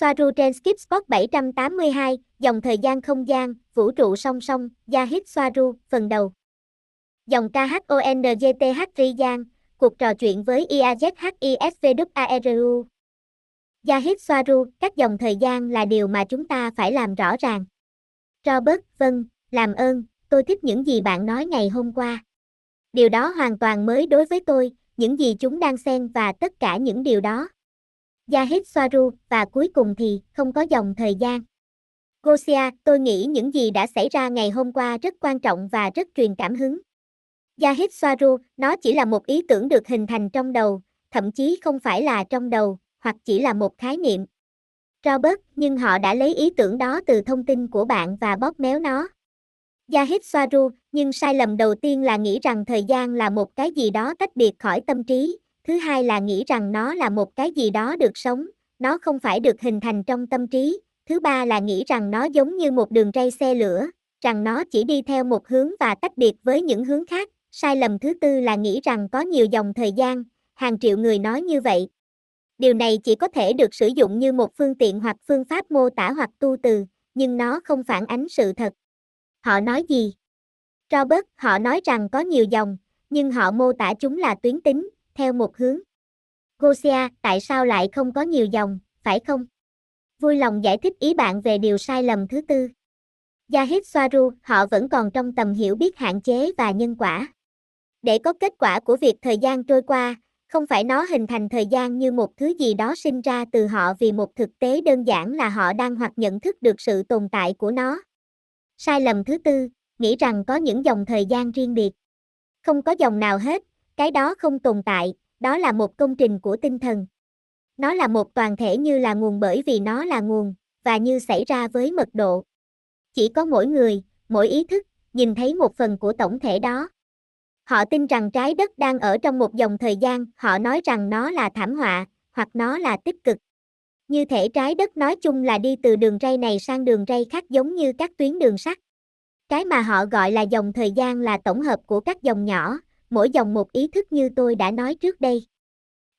Soaru trên Skip Spot 782, dòng thời gian không gian, vũ trụ song song, Yahid Soaru, phần đầu. Dòng KHONGTH giang, cuộc trò chuyện với IAZHISVWARU. Yahid Soaru, các dòng thời gian là điều mà chúng ta phải làm rõ ràng. Robert, vâng, làm ơn, tôi thích những gì bạn nói ngày hôm qua. Điều đó hoàn toàn mới đối với tôi, những gì chúng đang xen và tất cả những điều đó. Yahid Soaru, và cuối cùng thì, không có dòng thời gian. Gosia, tôi nghĩ những gì đã xảy ra ngày hôm qua rất quan trọng và rất truyền cảm hứng. Yahid Soaru, nó chỉ là một ý tưởng được hình thành trong đầu, thậm chí không phải là trong đầu, hoặc chỉ là một khái niệm. Robert, nhưng họ đã lấy ý tưởng đó từ thông tin của bạn và bóp méo nó. Yahid Soaru, nhưng sai lầm đầu tiên là nghĩ rằng thời gian là một cái gì đó tách biệt khỏi tâm trí, thứ hai là nghĩ rằng nó là một cái gì đó được sống, nó không phải được hình thành trong tâm trí, thứ ba là nghĩ rằng nó giống như một đường ray xe lửa, rằng nó chỉ đi theo một hướng và tách biệt với những hướng khác, sai lầm thứ tư là nghĩ rằng có nhiều dòng thời gian, hàng triệu người nói như vậy. Điều này chỉ có thể được sử dụng như một phương tiện hoặc phương pháp mô tả hoặc tu từ, nhưng nó không phản ánh sự thật. Họ nói gì? Robert, họ nói rằng có nhiều dòng, nhưng họ mô tả chúng là tuyến tính, theo một hướng. Gosia, tại sao lại không có nhiều dòng, phải không? Vui lòng giải thích ý bạn về điều sai lầm thứ tư. Yahid Soaru, họ vẫn còn trong tầm hiểu biết hạn chế và nhân quả. Để có kết quả của việc thời gian trôi qua, không phải nó hình thành thời gian như một thứ gì đó sinh ra từ họ vì một thực tế đơn giản là họ đang hoặc nhận thức được sự tồn tại của nó. Sai lầm thứ tư, nghĩ rằng có những dòng thời gian riêng biệt. Không có dòng nào hết, cái đó không tồn tại, đó là một công trình của tinh thần. Nó là một toàn thể như là nguồn bởi vì nó là nguồn, và như xảy ra với mật độ. Chỉ có mỗi người, mỗi ý thức, nhìn thấy một phần của tổng thể đó. Họ tin rằng trái đất đang ở trong một dòng thời gian, họ nói rằng nó là thảm họa, hoặc nó là tích cực. Như thể trái đất nói chung là đi từ đường ray này sang đường ray khác giống như các tuyến đường sắt. Cái mà họ gọi là dòng thời gian là tổng hợp của các dòng nhỏ, mỗi dòng một ý thức như tôi đã nói trước đây.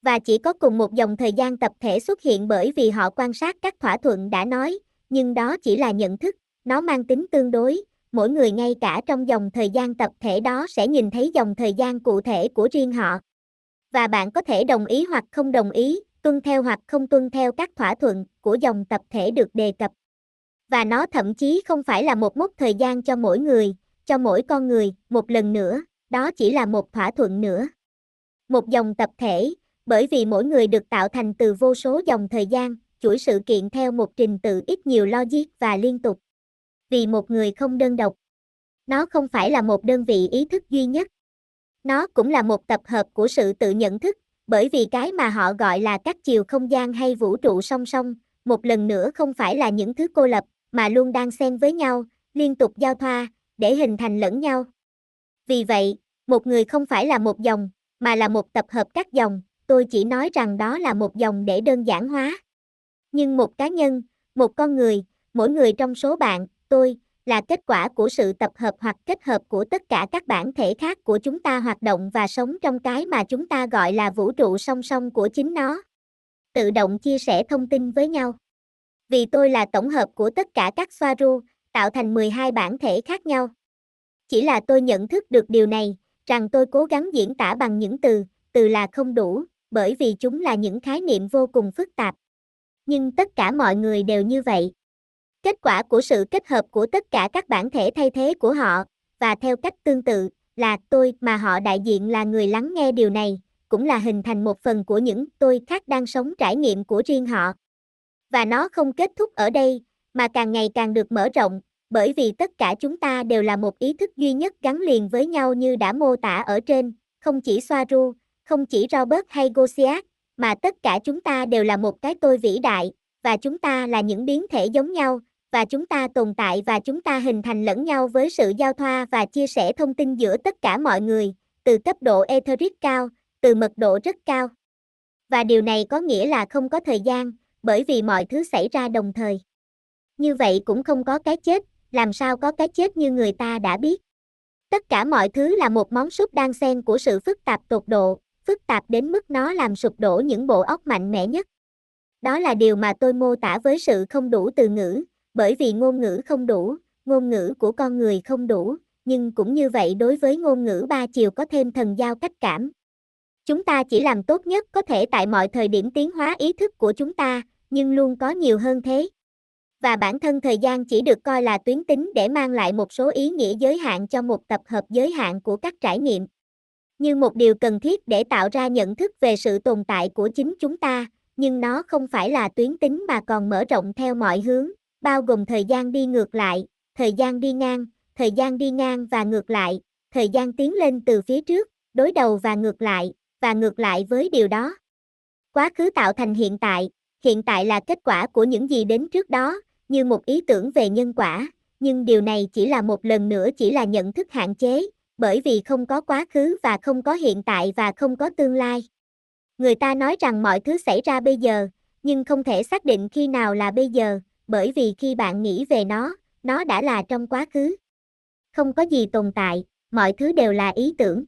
Và chỉ có cùng một dòng thời gian tập thể xuất hiện bởi vì họ quan sát các thỏa thuận đã nói, nhưng đó chỉ là nhận thức, nó mang tính tương đối, mỗi người ngay cả trong dòng thời gian tập thể đó sẽ nhìn thấy dòng thời gian cụ thể của riêng họ. Và bạn có thể đồng ý hoặc không đồng ý, tuân theo hoặc không tuân theo các thỏa thuận của dòng tập thể được đề cập. Và nó thậm chí không phải là một mốc thời gian cho mỗi người, cho mỗi con người, một lần nữa, đó chỉ là một thỏa thuận nữa. Một dòng tập thể, bởi vì mỗi người được tạo thành từ vô số dòng thời gian, chuỗi sự kiện theo một trình tự ít nhiều logic và liên tục. Vì một người không đơn độc. Nó không phải là một đơn vị ý thức duy nhất. Nó cũng là một tập hợp của sự tự nhận thức, bởi vì cái mà họ gọi là các chiều không gian hay vũ trụ song song, một lần nữa không phải là những thứ cô lập, mà luôn đang xen với nhau, liên tục giao thoa, để hình thành lẫn nhau. Vì vậy, một người không phải là một dòng, mà là một tập hợp các dòng, tôi chỉ nói rằng đó là một dòng để đơn giản hóa. Nhưng một cá nhân, một con người, mỗi người trong số bạn, tôi, là kết quả của sự tập hợp hoặc kết hợp của tất cả các bản thể khác của chúng ta hoạt động và sống trong cái mà chúng ta gọi là vũ trụ song song của chính nó. Tự động chia sẻ thông tin với nhau. Vì tôi là tổng hợp của tất cả các Swaru, tạo thành 12 bản thể khác nhau. Chỉ là tôi nhận thức được điều này, rằng tôi cố gắng diễn tả bằng những từ, từ là không đủ, bởi vì chúng là những khái niệm vô cùng phức tạp. Nhưng tất cả mọi người đều như vậy. Kết quả của sự kết hợp của tất cả các bản thể thay thế của họ, và theo cách tương tự, là tôi mà họ đại diện là người lắng nghe điều này, cũng là hình thành một phần của những tôi khác đang sống trải nghiệm của riêng họ. Và nó không kết thúc ở đây, mà càng ngày càng được mở rộng, bởi vì tất cả chúng ta đều là một ý thức duy nhất gắn liền với nhau như đã mô tả ở trên, không chỉ Soaru, không chỉ Robert hay Gosiak, mà tất cả chúng ta đều là một cái tôi vĩ đại, và chúng ta là những biến thể giống nhau, và chúng ta tồn tại và chúng ta hình thành lẫn nhau với sự giao thoa và chia sẻ thông tin giữa tất cả mọi người, từ cấp độ etheric cao, từ mật độ rất cao. Và điều này có nghĩa là không có thời gian, bởi vì mọi thứ xảy ra đồng thời. Như vậy cũng không có cái chết, làm sao có cái chết như người ta đã biết. Tất cả mọi thứ là một món súp đan xen của sự phức tạp tột độ, phức tạp đến mức nó làm sụp đổ những bộ óc mạnh mẽ nhất. Đó là điều mà tôi mô tả với sự không đủ từ ngữ, bởi vì ngôn ngữ không đủ, ngôn ngữ của con người không đủ, nhưng cũng như vậy đối với ngôn ngữ ba chiều có thêm thần giao cách cảm. Chúng ta chỉ làm tốt nhất có thể tại mọi thời điểm tiến hóa ý thức của chúng ta, nhưng luôn có nhiều hơn thế. Và bản thân thời gian chỉ được coi là tuyến tính để mang lại một số ý nghĩa giới hạn cho một tập hợp giới hạn của các trải nghiệm. Như một điều cần thiết để tạo ra nhận thức về sự tồn tại của chính chúng ta, nhưng nó không phải là tuyến tính mà còn mở rộng theo mọi hướng, bao gồm thời gian đi ngược lại, thời gian đi ngang, thời gian đi ngang và ngược lại, thời gian tiến lên từ phía trước, đối đầu và ngược lại, và ngược lại với điều đó. Quá khứ tạo thành hiện tại, hiện tại là kết quả của những gì đến trước đó, như một ý tưởng về nhân quả, nhưng điều này chỉ là một lần nữa chỉ là nhận thức hạn chế, bởi vì không có quá khứ và không có hiện tại và không có tương lai. Người ta nói rằng mọi thứ xảy ra bây giờ, nhưng không thể xác định khi nào là bây giờ, bởi vì khi bạn nghĩ về nó, nó đã là trong quá khứ. Không có gì tồn tại, mọi thứ đều là ý tưởng.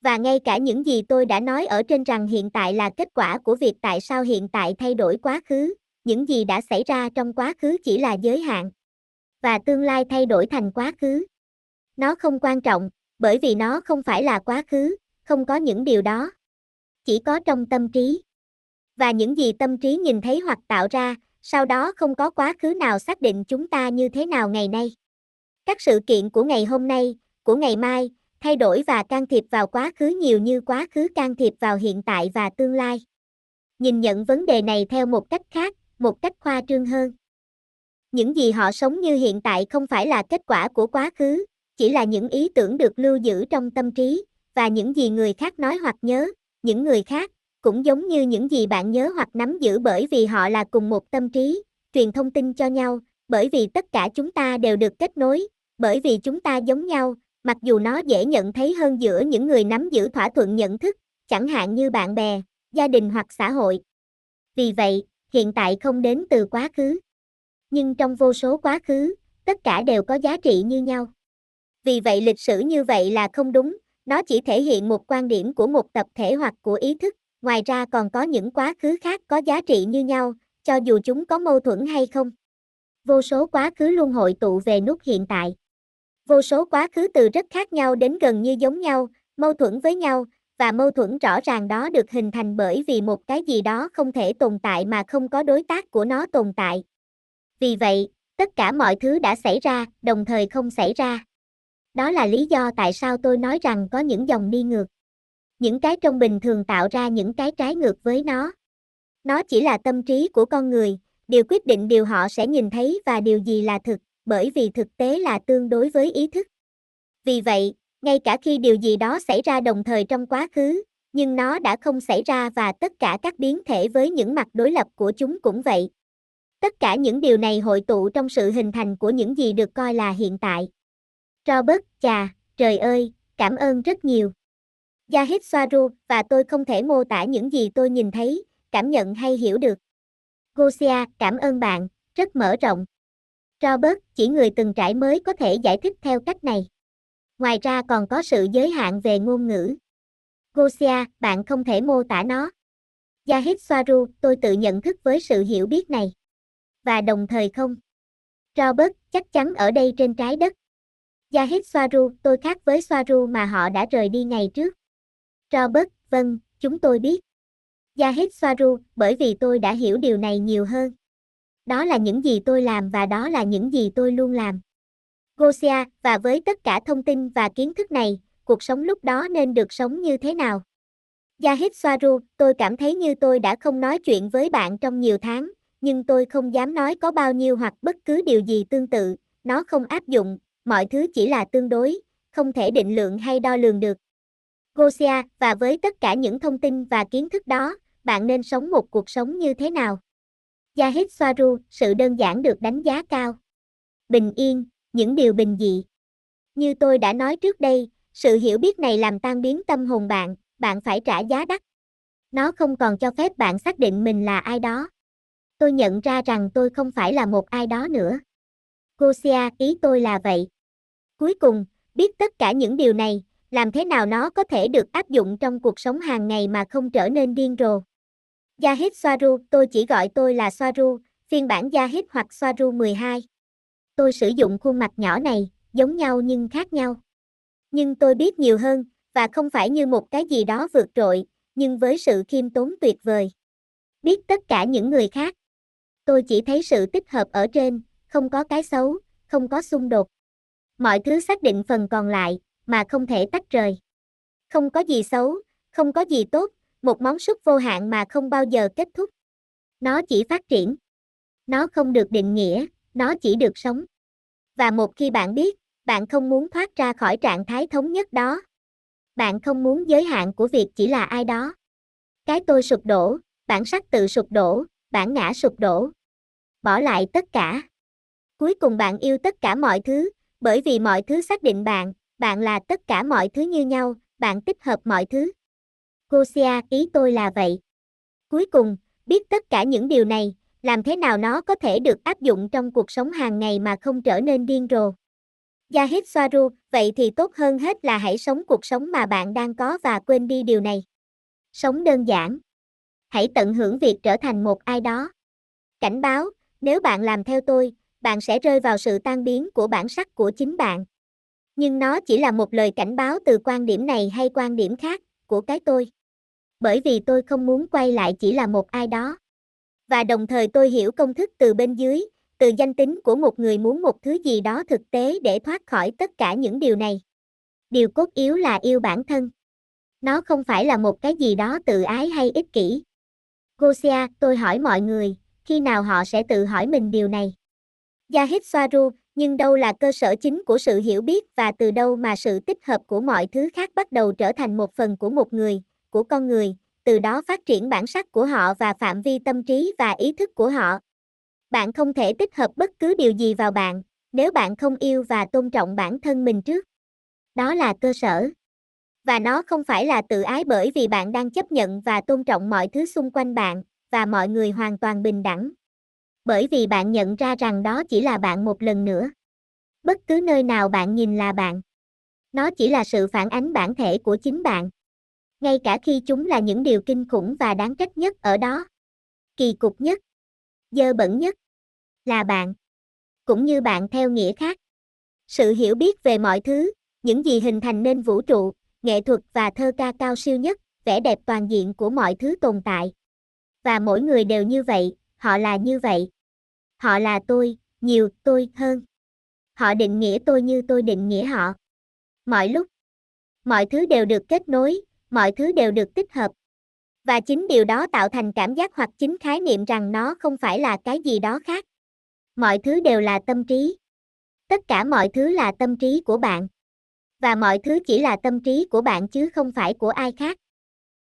Và ngay cả những gì tôi đã nói ở trên rằng hiện tại là kết quả của việc tại sao hiện tại thay đổi quá khứ, những gì đã xảy ra trong quá khứ chỉ là giới hạn. Và tương lai thay đổi thành quá khứ. Nó không quan trọng, bởi vì nó không phải là quá khứ, không có những điều đó. Chỉ có trong tâm trí. Và những gì tâm trí nhìn thấy hoặc tạo ra, sau đó không có quá khứ nào xác định chúng ta như thế nào ngày nay. Các sự kiện của ngày hôm nay, của ngày mai, thay đổi và can thiệp vào quá khứ nhiều như quá khứ can thiệp vào hiện tại và tương lai. Nhìn nhận vấn đề này theo một cách khác, một cách khoa trương hơn. Những gì họ sống như hiện tại không phải là kết quả của quá khứ, chỉ là những ý tưởng được lưu giữ trong tâm trí, và những gì người khác nói hoặc nhớ, những người khác, cũng giống như những gì bạn nhớ hoặc nắm giữ bởi vì họ là cùng một tâm trí, truyền thông tin cho nhau, bởi vì tất cả chúng ta đều được kết nối, bởi vì chúng ta giống nhau, mặc dù nó dễ nhận thấy hơn giữa những người nắm giữ thỏa thuận nhận thức, chẳng hạn như bạn bè, gia đình hoặc xã hội. Vì vậy, hiện tại không đến từ quá khứ. Nhưng trong vô số quá khứ, tất cả đều có giá trị như nhau. Vì vậy lịch sử như vậy là không đúng, nó chỉ thể hiện một quan điểm của một tập thể hoặc của ý thức, ngoài ra còn có những quá khứ khác có giá trị như nhau, cho dù chúng có mâu thuẫn hay không. Vô số quá khứ luôn hội tụ về nút hiện tại. Vô số quá khứ từ rất khác nhau đến gần như giống nhau, mâu thuẫn với nhau, và mâu thuẫn rõ ràng đó được hình thành bởi vì một cái gì đó không thể tồn tại mà không có đối tác của nó tồn tại. Vì vậy, tất cả mọi thứ đã xảy ra, đồng thời không xảy ra. Đó là lý do tại sao tôi nói rằng có những dòng đi ngược. Những cái trong bình thường tạo ra những cái trái ngược với nó. Nó chỉ là tâm trí của con người, điều quyết định điều họ sẽ nhìn thấy và điều gì là thực, bởi vì thực tế là tương đối với ý thức. Vì vậy, ngay cả khi điều gì đó xảy ra đồng thời trong quá khứ, nhưng nó đã không xảy ra và tất cả các biến thể với những mặt đối lập của chúng cũng vậy. Tất cả những điều này hội tụ trong sự hình thành của những gì được coi là hiện tại. Robert, chà, trời ơi, cảm ơn rất nhiều. Yahid Swaru, và tôi không thể mô tả những gì tôi nhìn thấy, cảm nhận hay hiểu được. Gosia, cảm ơn bạn, rất mở rộng. Robert, chỉ người từng trải mới có thể giải thích theo cách này. Ngoài ra còn có sự giới hạn về ngôn ngữ. Gosia, bạn không thể mô tả nó. Yahid Swaru, tôi tự nhận thức với sự hiểu biết này. Và đồng thời không. Robert, chắc chắn ở đây trên trái đất. Yahid Swaru, tôi khác với Swaru mà họ đã rời đi ngày trước. Robert, vâng, chúng tôi biết. Yahid Swaru, bởi vì tôi đã hiểu điều này nhiều hơn. Đó là những gì tôi làm và đó là những gì tôi luôn làm. Gosia, và với tất cả thông tin và kiến thức này, cuộc sống lúc đó nên được sống như thế nào? Yahid Swaru, tôi cảm thấy như tôi đã không nói chuyện với bạn trong nhiều tháng, nhưng tôi không dám nói có bao nhiêu hoặc bất cứ điều gì tương tự, nó không áp dụng, mọi thứ chỉ là tương đối, không thể định lượng hay đo lường được. Gosia, và với tất cả những thông tin và kiến thức đó, bạn nên sống một cuộc sống như thế nào? Yahid Swaru, sự đơn giản được đánh giá cao. Bình yên, những điều bình dị. Như tôi đã nói trước đây, sự hiểu biết này làm tan biến tâm hồn bạn, bạn phải trả giá đắt. Nó không còn cho phép bạn xác định mình là ai đó. Tôi nhận ra rằng tôi không phải là một ai đó nữa. Gosia, ý tôi là vậy. Cuối cùng, biết tất cả những điều này, làm thế nào nó có thể được áp dụng trong cuộc sống hàng ngày mà không trở nên điên rồ. Yahid Soaru, tôi chỉ gọi tôi là Soaru, phiên bản Yahid hoặc Soaru 12. Tôi sử dụng khuôn mặt nhỏ này, giống nhau nhưng khác nhau. Nhưng tôi biết nhiều hơn, và không phải như một cái gì đó vượt trội, nhưng với sự khiêm tốn tuyệt vời. Biết tất cả những người khác. Tôi chỉ thấy sự tích hợp ở trên, không có cái xấu, không có xung đột. Mọi thứ xác định phần còn lại, mà không thể tách rời. Không có gì xấu, không có gì tốt, một món súp vô hạn mà không bao giờ kết thúc. Nó chỉ phát triển. Nó không được định nghĩa, nó chỉ được sống. Và một khi bạn biết, bạn không muốn thoát ra khỏi trạng thái thống nhất đó. Bạn không muốn giới hạn của việc chỉ là ai đó. Cái tôi sụp đổ, bản sắc tự sụp đổ, bản ngã sụp đổ. Bỏ lại tất cả. Cuối cùng bạn yêu tất cả mọi thứ, bởi vì mọi thứ xác định bạn, bạn là tất cả mọi thứ như nhau, bạn tích hợp mọi thứ. Gosia, ý tôi là vậy. Cuối cùng, biết tất cả những điều này, làm thế nào nó có thể được áp dụng trong cuộc sống hàng ngày mà không trở nên điên rồ. Yahid Swaru, vậy thì tốt hơn hết là hãy sống cuộc sống mà bạn đang có và quên đi điều này. Sống đơn giản. Hãy tận hưởng việc trở thành một ai đó. Cảnh báo, nếu bạn làm theo tôi, bạn sẽ rơi vào sự tan biến của bản sắc của chính bạn. Nhưng nó chỉ là một lời cảnh báo từ quan điểm này hay quan điểm khác, của cái tôi. Bởi vì tôi không muốn quay lại chỉ là một ai đó. Và đồng thời tôi hiểu công thức từ bên dưới, từ danh tính của một người muốn một thứ gì đó thực tế để thoát khỏi tất cả những điều này. Điều cốt yếu là yêu bản thân. Nó không phải là một cái gì đó tự ái hay ích kỷ. Gosia, tôi hỏi mọi người, khi nào họ sẽ tự hỏi mình điều này? Yahid Swaru, nhưng đâu là cơ sở chính của sự hiểu biết và từ đâu mà sự tích hợp của mọi thứ khác bắt đầu trở thành một phần của một người, của con người, từ đó phát triển bản sắc của họ và phạm vi tâm trí và ý thức của họ. Bạn không thể tích hợp bất cứ điều gì vào bạn, nếu bạn không yêu và tôn trọng bản thân mình trước. Đó là cơ sở. Và nó không phải là tự ái bởi vì bạn đang chấp nhận và tôn trọng mọi thứ xung quanh bạn, và mọi người hoàn toàn bình đẳng. Bởi vì bạn nhận ra rằng đó chỉ là bạn một lần nữa. Bất cứ nơi nào bạn nhìn là bạn. Nó chỉ là sự phản ánh bản thể của chính bạn. Ngay cả khi chúng là những điều kinh khủng và đáng trách nhất ở đó. Kỳ cục nhất. Dơ bẩn nhất. Là bạn. Cũng như bạn theo nghĩa khác. Sự hiểu biết về mọi thứ, những gì hình thành nên vũ trụ, nghệ thuật và thơ ca cao siêu nhất, vẻ đẹp toàn diện của mọi thứ tồn tại. Và mỗi người đều như vậy, họ là như vậy. Họ là tôi, nhiều tôi hơn. Họ định nghĩa tôi như tôi định nghĩa họ. Mọi lúc, mọi thứ đều được kết nối, mọi thứ đều được tích hợp. Và chính điều đó tạo thành cảm giác hoặc chính khái niệm rằng nó không phải là cái gì đó khác. Mọi thứ đều là tâm trí. Tất cả mọi thứ là tâm trí của bạn. Và mọi thứ chỉ là tâm trí của bạn chứ không phải của ai khác.